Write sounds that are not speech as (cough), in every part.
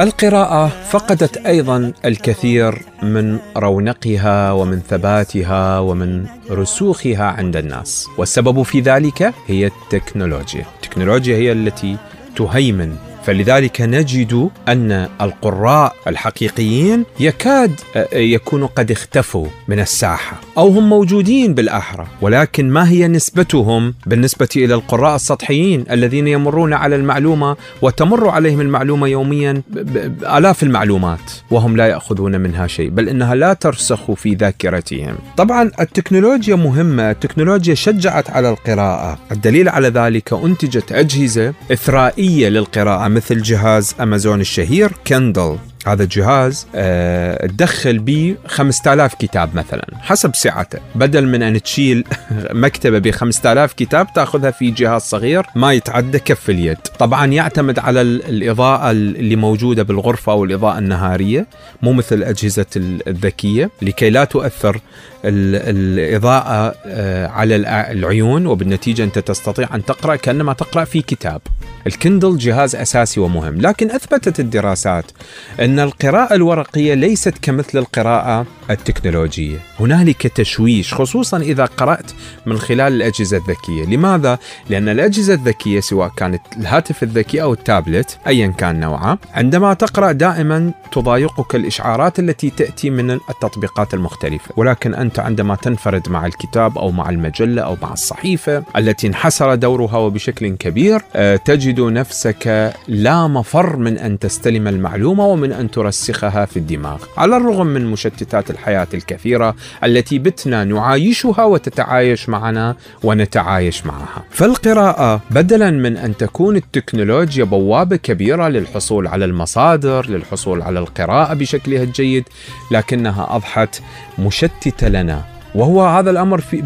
القراءة فقدت أيضا الكثير من رونقها ومن ثباتها ومن رسوخها عند الناس. والسبب في ذلك هي التكنولوجيا. التكنولوجيا هي التي تهيمن فلذلك نجد أن القراء الحقيقيين يكاد يكونوا قد اختفوا من الساحة أو هم موجودين بالاحرى ولكن ما هي نسبتهم بالنسبة إلى القراء السطحيين الذين يمرون على المعلومة وتمر عليهم المعلومة يوميا آلاف المعلومات وهم لا يأخذون منها شيء بل إنها لا ترسخ في ذاكرتهم. طبعا التكنولوجيا مهمة التكنولوجيا شجعت على القراءة. الدليل على ذلك أنتجت أجهزة إثرائية للقراءة مثل جهاز أمازون الشهير كندل هذا الجهاز أه تدخل به 5000 كتاب مثلا حسب سعته. بدل من أن تشيل (laughs) مكتبة ب 5000 كتاب تأخذها في جهاز صغير ما يتعدى كف اليد. طبعا يعتمد على الإضاءة اللي موجودة بالغرفة أو الإضاءة النهارية مو مثل الاجهزه الذكية لكي لا تؤثر الإضاءة آه، على العيون وبالنتيجة أنت تستطيع أن تقرأ كأنما تقرأ في كتاب. الكندل جهاز أساسي ومهم. لكن أثبتت الدراسات أن القراءة الورقية ليست كمثل القراءة التكنولوجية. هنالك تشويش خصوصا إذا قرأت من خلال الأجهزة الذكية. لماذا؟ لأن الأجهزة الذكية سواء كانت الهاتف الذكي أو التابلت ايا كان نوعه عندما تقرأ دائما تضايقك الإشعارات التي تأتي من التطبيقات المختلفة. ولكن أنت عندما تنفرد مع الكتاب أو مع المجلة أو مع الصحيفة التي انحسر دورها وبشكل كبير آه، تجد نفسك لا مفر من أن تستلم المعلومة ومن أن ترسخها في الدماغ. على الرغم من مشتتات الحياة الكثيرة التي بتنا نعايشها وتتعايش معنا ونتعايش معها. فالقراءة بدلا من أن تكون التكنولوجيا بوابة كبيرة للحصول على المصادر للحصول على القراءة بشكلها الجيد لكنها أضحت مشتته لنا. وهو هذا الأمر في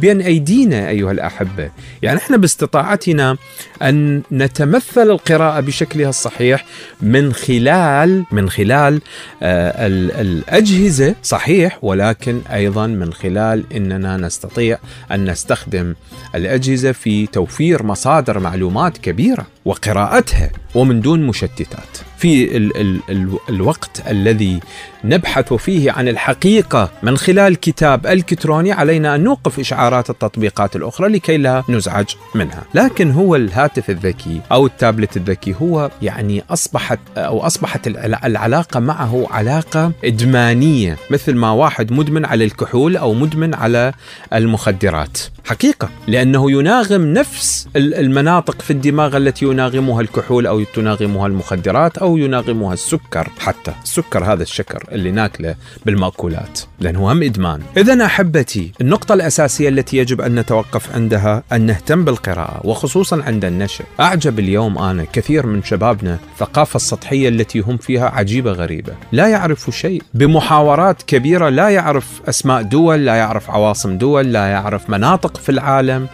بين أيدينا أيها الأحبة، يعني إحنا باستطاعتنا أن نتمثل القراءة بشكلها الصحيح من خلال من خلال آه الأجهزة صحيح ولكن أيضا من خلال إننا نستطيع أن نستخدم الأجهزة في توفير مصادر معلومات كبيرة وقراءتها ومن دون مشتتات. في ال ال ال الوقت الذي نبحث فيه عن الحقيقة من خلال كتاب إلكتروني علينا أن نوقف إشعارات التطبيقات الأخرى لكي لا نزعج منها لكن هو الهاتف الذكي أو التابلت الذكي هو يعني أصبحت أو أصبحت العلاقة معه علاقة إدمانية مثل ما واحد مدمن على الكحول أو مدمن على المخدرات. حقيقة لأنه يناغم نفس المناطق في الدماغ التي يناغمها الكحول أو تناغمها المخدرات أو يناغمها السكر حتى السكر هذا الشكر اللي ناكله بالمأكولات لأنه هم إدمان. إذا أحبتي النقطة الأساسية التي يجب أن نتوقف عندها أن نهتم بالقراءة وخصوصا عند النشء أعجب اليوم أنا كثير من شبابنا الثقافة السطحية التي هم فيها عجيبة غريبة. لا يعرف شيء. بمحاورات كبيرة لا يعرف أسماء دول لا يعرف عواصم دول لا يعرف مناطق في العالم.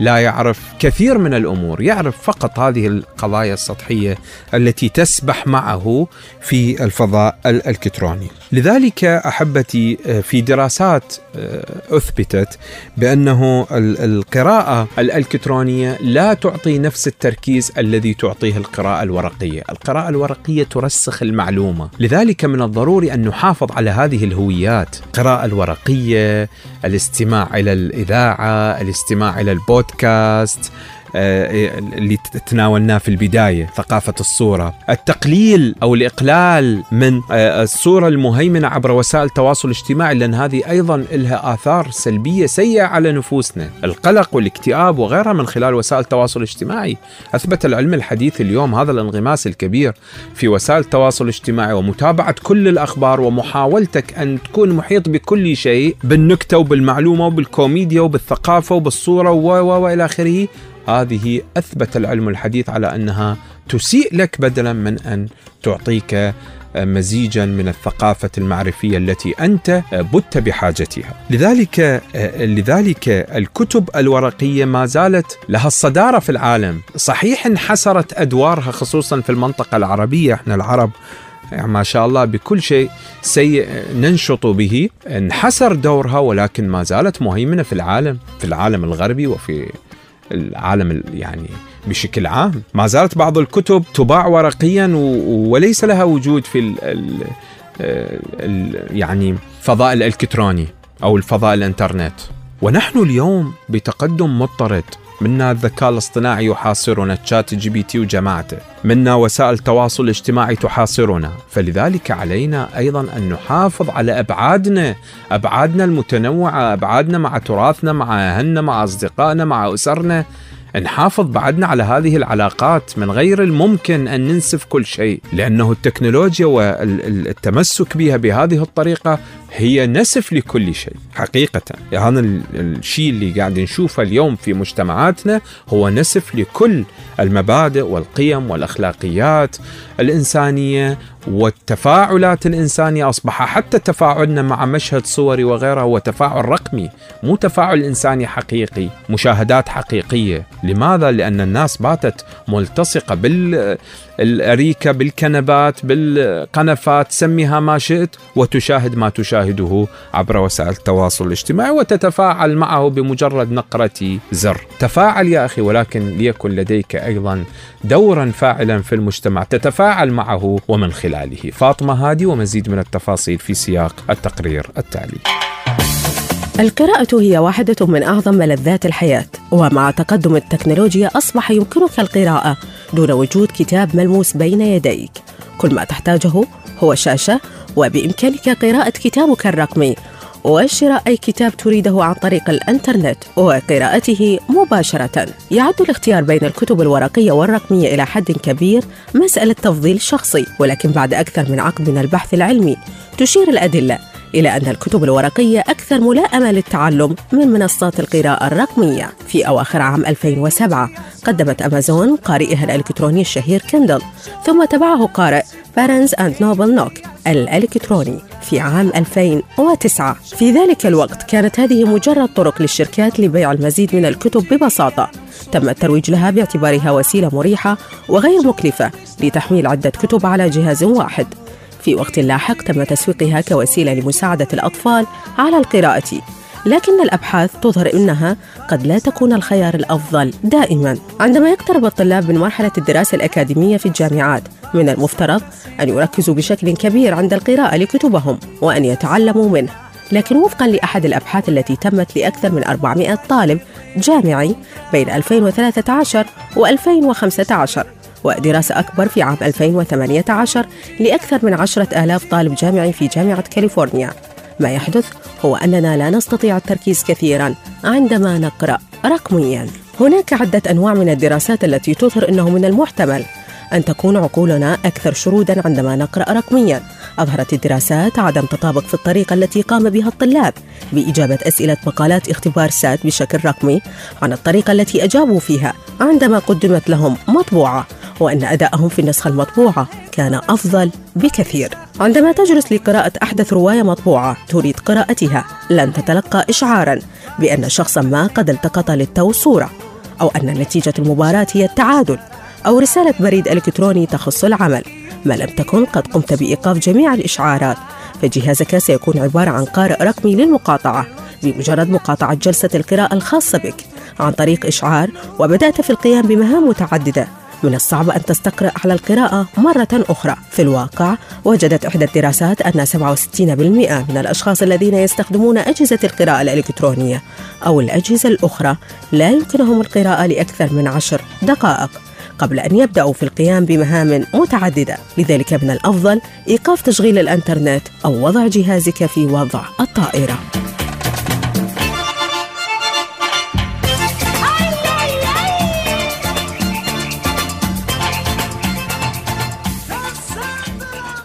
لا يعرف كثير من الأمور، يعرف فقط هذه القضايا السطحية التي تسبح معه في الفضاء الإلكتروني. لذلك أحبتي في دراسات آه، أثبتت بأنه القراءة الإلكترونية لا تعطي نفس التركيز الذي تعطيه القراءة الورقية، القراءة الورقية ترسخ المعلومة، لذلك من الضروري أن نحافظ على هذه الهويات، القراءة الورقية، الاستماع إلى الإذاعة، الاستماع إلى البودكاست، Podcast. اللي تناولناه في البداية ثقافة الصورة، التقليل أو الإقلال من آه، الصورة المهيمنة عبر وسائل التواصل الاجتماعي لأن هذه أيضا لها آثار سلبية سيئة على نفوسنا، القلق والاكتئاب وغيرها من خلال وسائل التواصل الاجتماعي، أثبت العلم الحديث اليوم هذا الانغماس الكبير في وسائل التواصل الاجتماعي ومتابعة كل الأخبار ومحاولتك أن تكون محيط بكل شيء بالنكتة وبالمعلومة وبالكوميديا وبالثقافة وبالصورة والى آخره. هذه أثبت العلم الحديث على أنها تسيء لك بدلا من أن تعطيك مزيجا من الثقافة المعرفية التي أنت بت بحاجتها. لذلك لذلك الكتب الورقية ما زالت لها الصدارة في العالم. صحيح انحسرت أدوارها خصوصا في المنطقة العربية. إحنا العرب يعني ما شاء الله بكل شيء سيء ننشط به. انحسر دورها ولكن ما زالت مهيمنة في العالم في العالم الغربي وفي العالم يعني بشكل عام. ما زالت بعض الكتب تباع ورقيا وليس لها وجود في ال ال ال يعني فضاء الإلكتروني أو الفضاء الإنترنت. ونحن اليوم بتقدم مضطرد. منا الذكاء الاصطناعي يحاصرنا تشات جي بي تي وجماعته. منا وسائل التواصل الاجتماعي تحاصرنا. فلذلك علينا أيضا أن نحافظ على أبعادنا أبعادنا المتنوعة أبعادنا مع تراثنا مع أهلنا مع أصدقائنا مع أسرنا. نحافظ بعدنا على هذه العلاقات من غير الممكن أن ننسف كل شيء لأنه التكنولوجيا والتمسك بها بهذه الطريقة هي نسف لكل شيء حقيقة. هذا الشيء اللي قاعد نشوفه اليوم في مجتمعاتنا هو نسف لكل المبادئ والقيم والأخلاقيات الإنسانية والتفاعلات الإنسانية أصبح حتى تفاعلنا مع مشهد صوري وغيرها هو تفاعل رقمي مو تفاعل إنساني حقيقي مشاهدات حقيقية. لماذا؟ لأن الناس باتت ملتصقة بالأريكة بالكنبات بالقنفات سميها ما شئت وتشاهد ما تشاهده عبر وسائل التواصل الاجتماعي وتتفاعل معه بمجرد نقرة زر. تفاعل يا أخي ولكن ليكن لديك أيضا دورا فاعلا في المجتمع تتفاعل معه ومن خلاله. فاطمة هادي ومزيد من التفاصيل في سياق التقرير التالي القراءة هي واحدة من أعظم ملذات الحياة، ومع تقدم التكنولوجيا أصبح يمكنك القراءة دون وجود كتاب ملموس بين يديك. كل ما تحتاجه هو شاشة وبإمكانك قراءة كتابك الرقمي وشراء أي كتاب تريده عن طريق الإنترنت وقراءته مباشرة. يعد الاختيار بين الكتب الورقية والرقمية إلى حد كبير مسألة تفضيل شخصي، ولكن بعد أكثر من عقد من البحث العلمي تشير الأدلة إلى أن الكتب الورقية أكثر ملائمة للتعلم من منصات القراءة الرقمية. في أواخر عام 2007 قدمت أمازون قارئها الإلكتروني الشهير كندل، ثم تبعه قارئ بارنز أند نوبل نوك الإلكتروني في عام 2009 في ذلك الوقت كانت هذه مجرد طرق للشركات لبيع المزيد من الكتب ببساطة. تم الترويج لها باعتبارها وسيلة مريحة وغير مكلفة لتحميل عدة كتب على جهاز واحد. في وقت لاحق تم تسويقها كوسيلة لمساعدة الأطفال على القراءة. لكن الأبحاث تظهر إنها قد لا تكون الخيار الأفضل. دائما عندما يقترب الطلاب من مرحلة الدراسة الأكاديمية في الجامعات من المفترض أن يركزوا بشكل كبير عند القراءة لكتبهم وأن يتعلموا منه. لكن وفقا لأحد الأبحاث التي تمت لأكثر من 400 طالب جامعي بين 2013 و2015 ودراسة أكبر في عام 2018 لأكثر من عشرة آلاف طالب جامعي في جامعة كاليفورنيا. ما يحدث هو أننا لا نستطيع التركيز كثيرا عندما نقرأ رقميا. هناك عدة أنواع من الدراسات التي تظهر أنه من المحتمل أن تكون عقولنا أكثر شرودا عندما نقرأ رقميا. أظهرت الدراسات عدم تطابق في الطريقة التي قام بها الطلاب بإجابة أسئلة مقالات اختبار سات بشكل رقمي عن الطريقة التي أجابوا فيها عندما قدمت لهم مطبوعة. وأن أداءهم في النسخة المطبوعة. كان أفضل بكثير. عندما تجلس لقراءة أحدث رواية مطبوعة تريد قراءتها. لن تتلقى إشعارا بأن شخصا ما قد التقط للتو صورة أو أن نتيجة المباراة هي التعادل أو رسالة بريد إلكتروني تخص العمل. ما لم تكن قد قمت بإيقاف جميع الإشعارات. فجهازك سيكون عبارة عن قارئ رقمي للمقاطعة بمجرد مقاطعة جلسة القراءة الخاصة بك عن طريق إشعار وبدأت في القيام بمهام متعددة. من الصعب أن تستقرأ على القراءة مرة أخرى. في الواقع وجدت إحدى الدراسات أن 67% من الأشخاص الذين يستخدمون أجهزة القراءة الإلكترونية أو الأجهزة الأخرى لا يمكنهم القراءة لأكثر من عشر دقائق قبل أن يبدأوا في القيام بمهام متعددة. لذلك من الأفضل إيقاف تشغيل الإنترنت أو وضع جهازك في وضع الطائرة.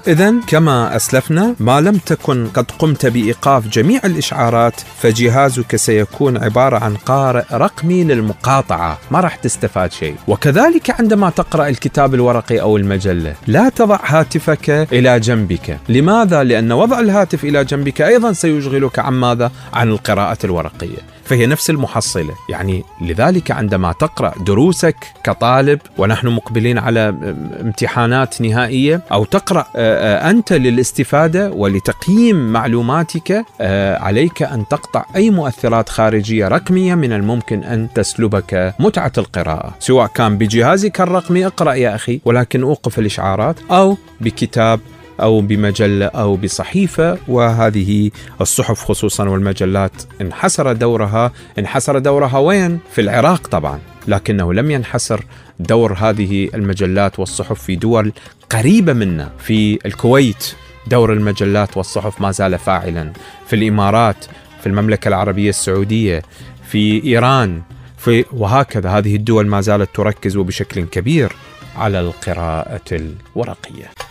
إذا كما أسلفنا ما لم تكن قد قمت بإيقاف جميع الإشعارات فجهازك سيكون عبارة عن قارئ رقمي للمقاطعة ما راح تستفاد شيء وكذلك عندما تقرأ الكتاب الورقي أو المجلة لا تضع هاتفك إلى جنبك لماذا؟ لأن وضع الهاتف إلى جنبك أيضا سيشغلك عن ماذا؟ عن القراءة الورقية فهي نفس المحصلة. يعني لذلك عندما تقرأ دروسك كطالب ونحن مقبلين على امتحانات نهائية أو تقرأ فأنت للاستفادة ولتقييم معلوماتك آه، عليك أن تقطع أي مؤثرات خارجية رقمية من الممكن أن تسلبك متعة القراءة. سواء كان بجهازك الرقمي اقرأ يا أخي ولكن أوقف الإشعارات أو بكتاب أو بمجلة أو بصحيفة وهذه الصحف خصوصا والمجلات انحسر دورها انحسر دورها وين؟ في العراق طبعا لكنه لم ينحسر دور هذه المجلات والصحف في دول قريبة منا. في الكويت دور المجلات والصحف ما زال فاعلا في الإمارات في المملكة العربية السعودية في إيران في وهكذا. هذه الدول ما زالت تركز بشكل كبير على القراءة الورقية.